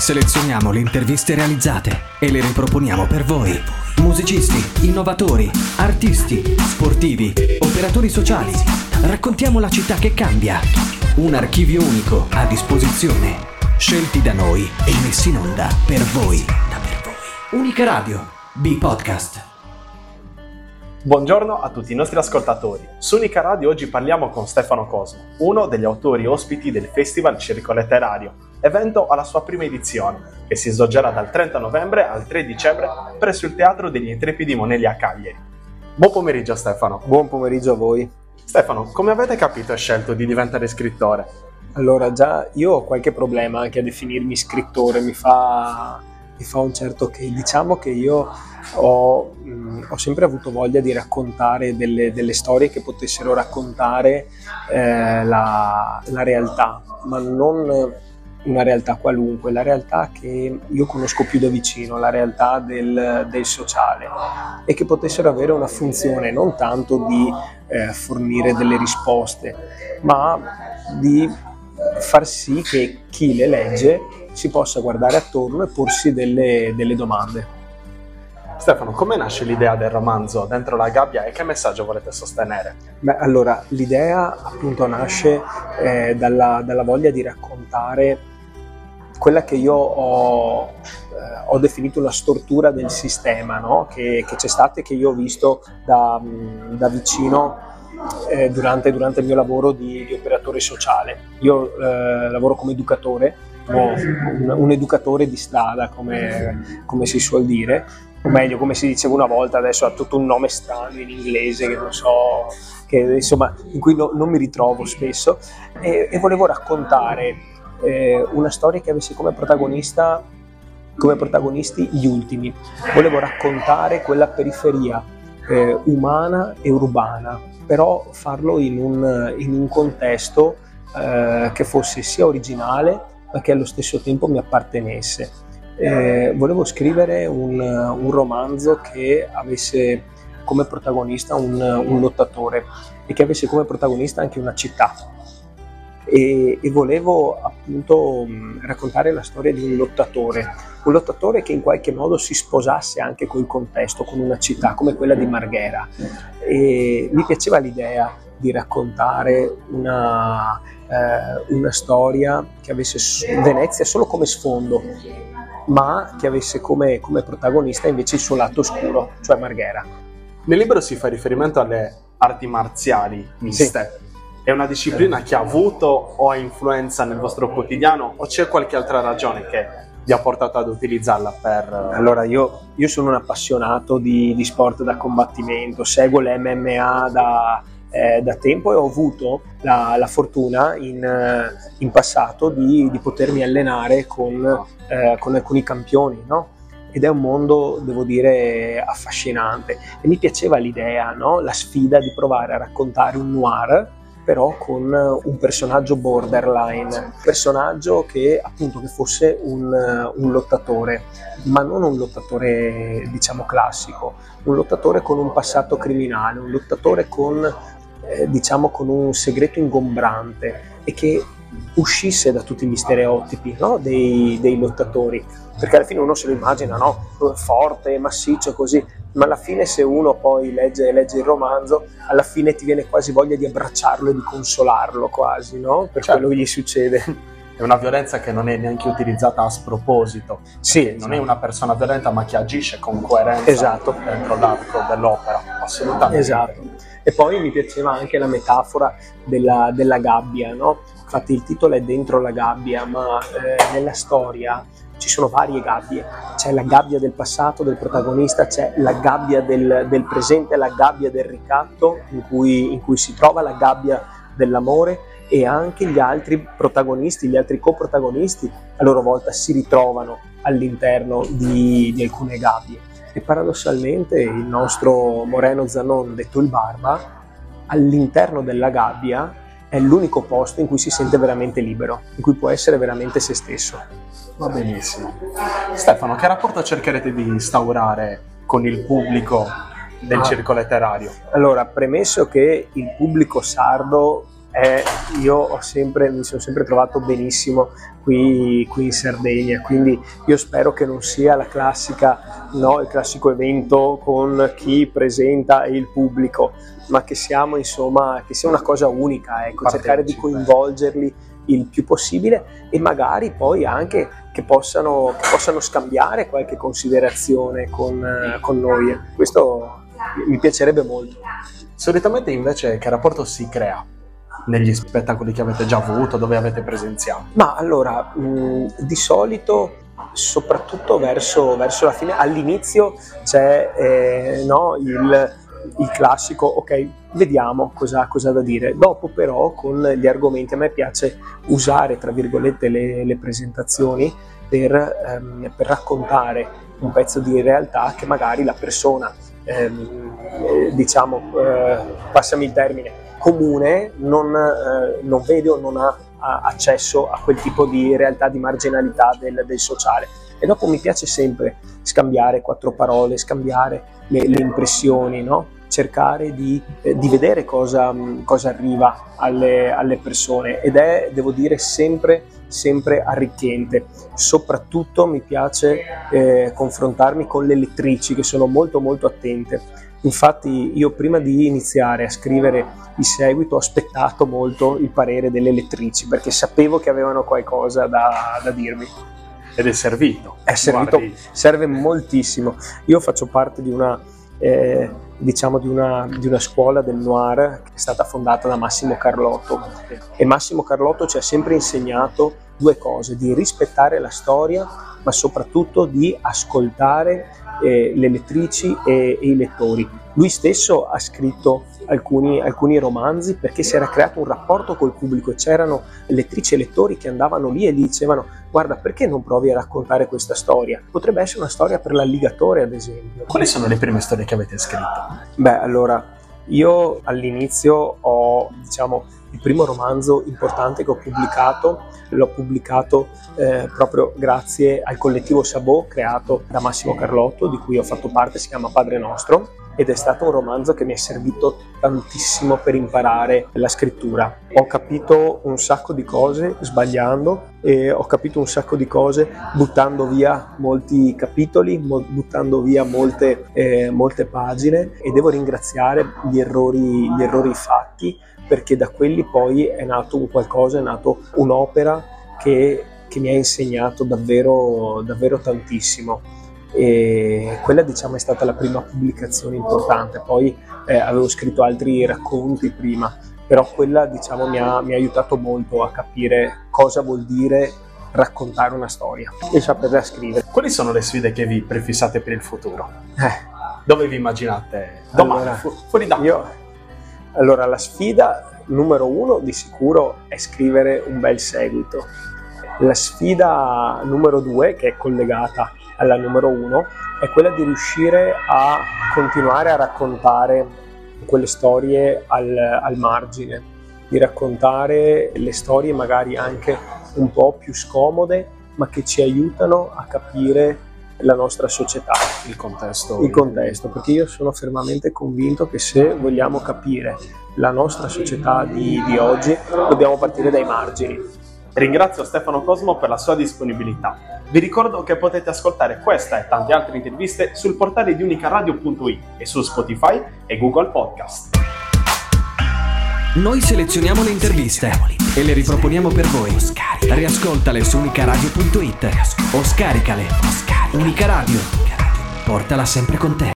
Selezioniamo le interviste realizzate e le riproponiamo per voi. Musicisti, innovatori, artisti, sportivi, operatori sociali. Raccontiamo la città che cambia. Un archivio unico a disposizione. Scelti da noi e messi in onda per voi. Unica Radio. B-Podcast. Buongiorno a tutti i nostri ascoltatori. Su Unica Radio oggi parliamo con Stefano Cosmo, uno degli autori ospiti del Festival Circo Letterario, evento alla sua prima edizione, che si svolgerà dal 30 novembre al 3 dicembre presso il Teatro degli Intrepidi Monelli a Cagliari. Buon pomeriggio Stefano. Buon pomeriggio a voi. Stefano, come avete capito e scelto di diventare scrittore? Allora, già io ho qualche problema anche a definirmi scrittore, mi fa, mi fa un certo che diciamo che io ho, mh, ho, sempre avuto voglia di raccontare delle, delle storie che potessero raccontare eh, la, la, realtà, ma non una realtà qualunque, la realtà che io conosco più da vicino, la realtà del, del sociale e che potessero avere una funzione non tanto di eh, fornire delle risposte, ma di far sì che chi le legge si possa guardare attorno e porsi delle, delle domande. Stefano, come nasce l'idea del romanzo Dentro la gabbia e che messaggio volete sostenere? Beh, allora, l'idea appunto nasce eh, dalla, dalla, voglia di raccontare quella che io ho, eh, ho definito una stortura del sistema, no? che, che, c'è stata e che io ho visto da, da vicino eh, durante, durante, il mio lavoro di, di operatore sociale. Io eh, lavoro come educatore, un, un, educatore di strada, come, come si suol dire, o meglio come si diceva una volta, adesso ha tutto un nome strano in inglese che non so, che, insomma, in cui no, non mi ritrovo spesso, e, e volevo raccontare eh, una storia che avesse come protagonista come protagonisti gli ultimi. Volevo raccontare quella periferia eh, umana e urbana, però farlo in un, in un contesto eh, che fosse sia originale ma che allo stesso tempo mi appartenesse eh, volevo scrivere un, un, romanzo che avesse come protagonista un, un, lottatore e che avesse come protagonista anche una città. E, e volevo appunto raccontare la storia di un lottatore, un lottatore che in qualche modo si sposasse anche col contesto, con una città come quella di Marghera. E mi piaceva l'idea di raccontare una, eh, una storia che avesse Venezia solo come sfondo, ma che avesse come, come protagonista invece il suo lato oscuro, cioè Marghera. Nel libro si fa riferimento alle arti marziali miste. Sì. È una disciplina che ha avuto o ha influenza nel vostro quotidiano o c'è qualche altra ragione che vi ha portato ad utilizzarla per... Allora, io, io sono un appassionato di, di, sport da combattimento, seguo l'MMA da, eh, da tempo e ho avuto la, la fortuna in, eh, in passato di, di, potermi allenare con, eh, con alcuni campioni, no? ed è un mondo, devo dire, affascinante. E mi piaceva l'idea, no? la sfida di provare a raccontare un noir, però con un personaggio borderline, un personaggio che appunto che fosse un, un, lottatore, ma non un lottatore diciamo classico, un lottatore con un passato criminale, un lottatore con eh, diciamo con un segreto ingombrante e che uscisse da tutti gli stereotipi no? dei, dei, lottatori, perché alla fine uno se lo immagina no? forte, massiccio così, ma alla fine se uno poi legge, legge, il romanzo, alla fine ti viene quasi voglia di abbracciarlo e di consolarlo quasi, no? per certo. quello che gli succede. È una violenza che non è neanche utilizzata a sproposito, sì, non esatto. è una persona violenta ma che agisce con coerenza esatto. dentro l'arco dell'opera, assolutamente. Esatto. E poi mi piaceva anche la metafora della, della gabbia, no? Infatti il titolo è Dentro la gabbia, ma eh, nella storia ci sono varie gabbie. C'è la gabbia del passato del protagonista, c'è la gabbia del, del presente, la gabbia del ricatto in cui, in cui si trova, la gabbia dell'amore e anche gli altri protagonisti, gli altri coprotagonisti a loro volta si ritrovano all'interno di, di alcune gabbie e paradossalmente il nostro Moreno Zanon, detto il Barba, all'interno della gabbia è l'unico posto in cui si sente veramente libero, in cui può essere veramente se stesso. Va benissimo. Stefano, che rapporto cercherete di instaurare con il pubblico del ah. circo letterario? Allora, premesso che il pubblico sardo è io sempre, mi sono sempre trovato benissimo qui, qui, in Sardegna, quindi io spero che non sia la classica, no, il classico evento con chi presenta e il pubblico, ma che siamo insomma, che sia una cosa unica, ecco, cercare di coinvolgerli il più possibile e magari poi anche che possano, che possano scambiare qualche considerazione con, con noi. Questo mi piacerebbe molto. Solitamente invece che rapporto si crea negli spettacoli che avete già avuto, dove avete presenziato? Ma allora, mh, di solito soprattutto verso, verso, la fine, all'inizio c'è eh, no, il, il, classico, ok, vediamo cosa, cosa da dire. Dopo però con gli argomenti a me piace usare, tra virgolette, le, le presentazioni per, ehm, per, raccontare un pezzo di realtà che magari la persona, ehm, eh, diciamo, eh, passami il termine, comune non, eh, non vede o non ha, accesso a quel tipo di realtà di marginalità del, del sociale. E dopo mi piace sempre scambiare quattro parole, scambiare le, le impressioni, no? cercare di, eh, di vedere cosa, cosa arriva alle, alle, persone ed è, devo dire, sempre, sempre arricchente. Soprattutto mi piace eh, confrontarmi con le lettrici che sono molto molto attente Infatti io prima di iniziare a scrivere il seguito ho aspettato molto il parere delle lettrici perché sapevo che avevano qualcosa da, da dirmi. Ed è servito. È servito, Guardi. serve moltissimo. Io faccio parte di una, eh, diciamo di una, di una scuola del noir che è stata fondata da Massimo Carlotto e Massimo Carlotto ci ha sempre insegnato due cose, di rispettare la storia ma soprattutto di ascoltare eh, le lettrici e, e, i lettori. Lui stesso ha scritto alcuni, alcuni, romanzi perché si era creato un rapporto col pubblico e c'erano lettrici e lettori che andavano lì e gli dicevano guarda perché non provi a raccontare questa storia? Potrebbe essere una storia per l'alligatore ad esempio. Quali sono le prime storie che avete scritto? Beh allora io all'inizio ho diciamo il primo romanzo importante che ho pubblicato, l'ho pubblicato eh, proprio grazie al collettivo Sabot creato da Massimo Carlotto, di cui ho fatto parte, si chiama Padre Nostro, ed è stato un romanzo che mi è servito tantissimo per imparare la scrittura. Ho capito un sacco di cose sbagliando e ho capito un sacco di cose buttando via molti capitoli, buttando via molte, eh, molte pagine e devo ringraziare gli errori, gli errori fatti perché da quelli poi è nato un qualcosa, è nato un'opera che, che mi ha insegnato davvero, davvero tantissimo. E quella diciamo è stata la prima pubblicazione importante, poi eh, avevo scritto altri racconti prima, però quella diciamo mi ha, mi ha aiutato molto a capire cosa vuol dire raccontare una storia e saperla scrivere. Quali sono le sfide che vi prefissate per il futuro? Eh. Dove vi immaginate domani, allora, fu- fuori da io, allora, la sfida numero uno di sicuro è scrivere un bel seguito. La sfida numero due, che è collegata alla numero uno, è quella di riuscire a continuare a raccontare quelle storie al, al margine, di raccontare le storie magari anche un po' più scomode, ma che ci aiutano a capire la nostra società. Il contesto. Il contesto, perché io sono fermamente convinto che se vogliamo capire la nostra società di, di oggi, dobbiamo partire dai margini. Ringrazio Stefano Cosmo per la sua disponibilità. Vi ricordo che potete ascoltare questa e tante altre interviste sul portale di unicaradio.it e su Spotify e Google Podcast. Noi selezioniamo le interviste e le riproponiamo per voi. Riascoltale su unicaradio.it o scaricale. Unica Radio. Portala sempre con te.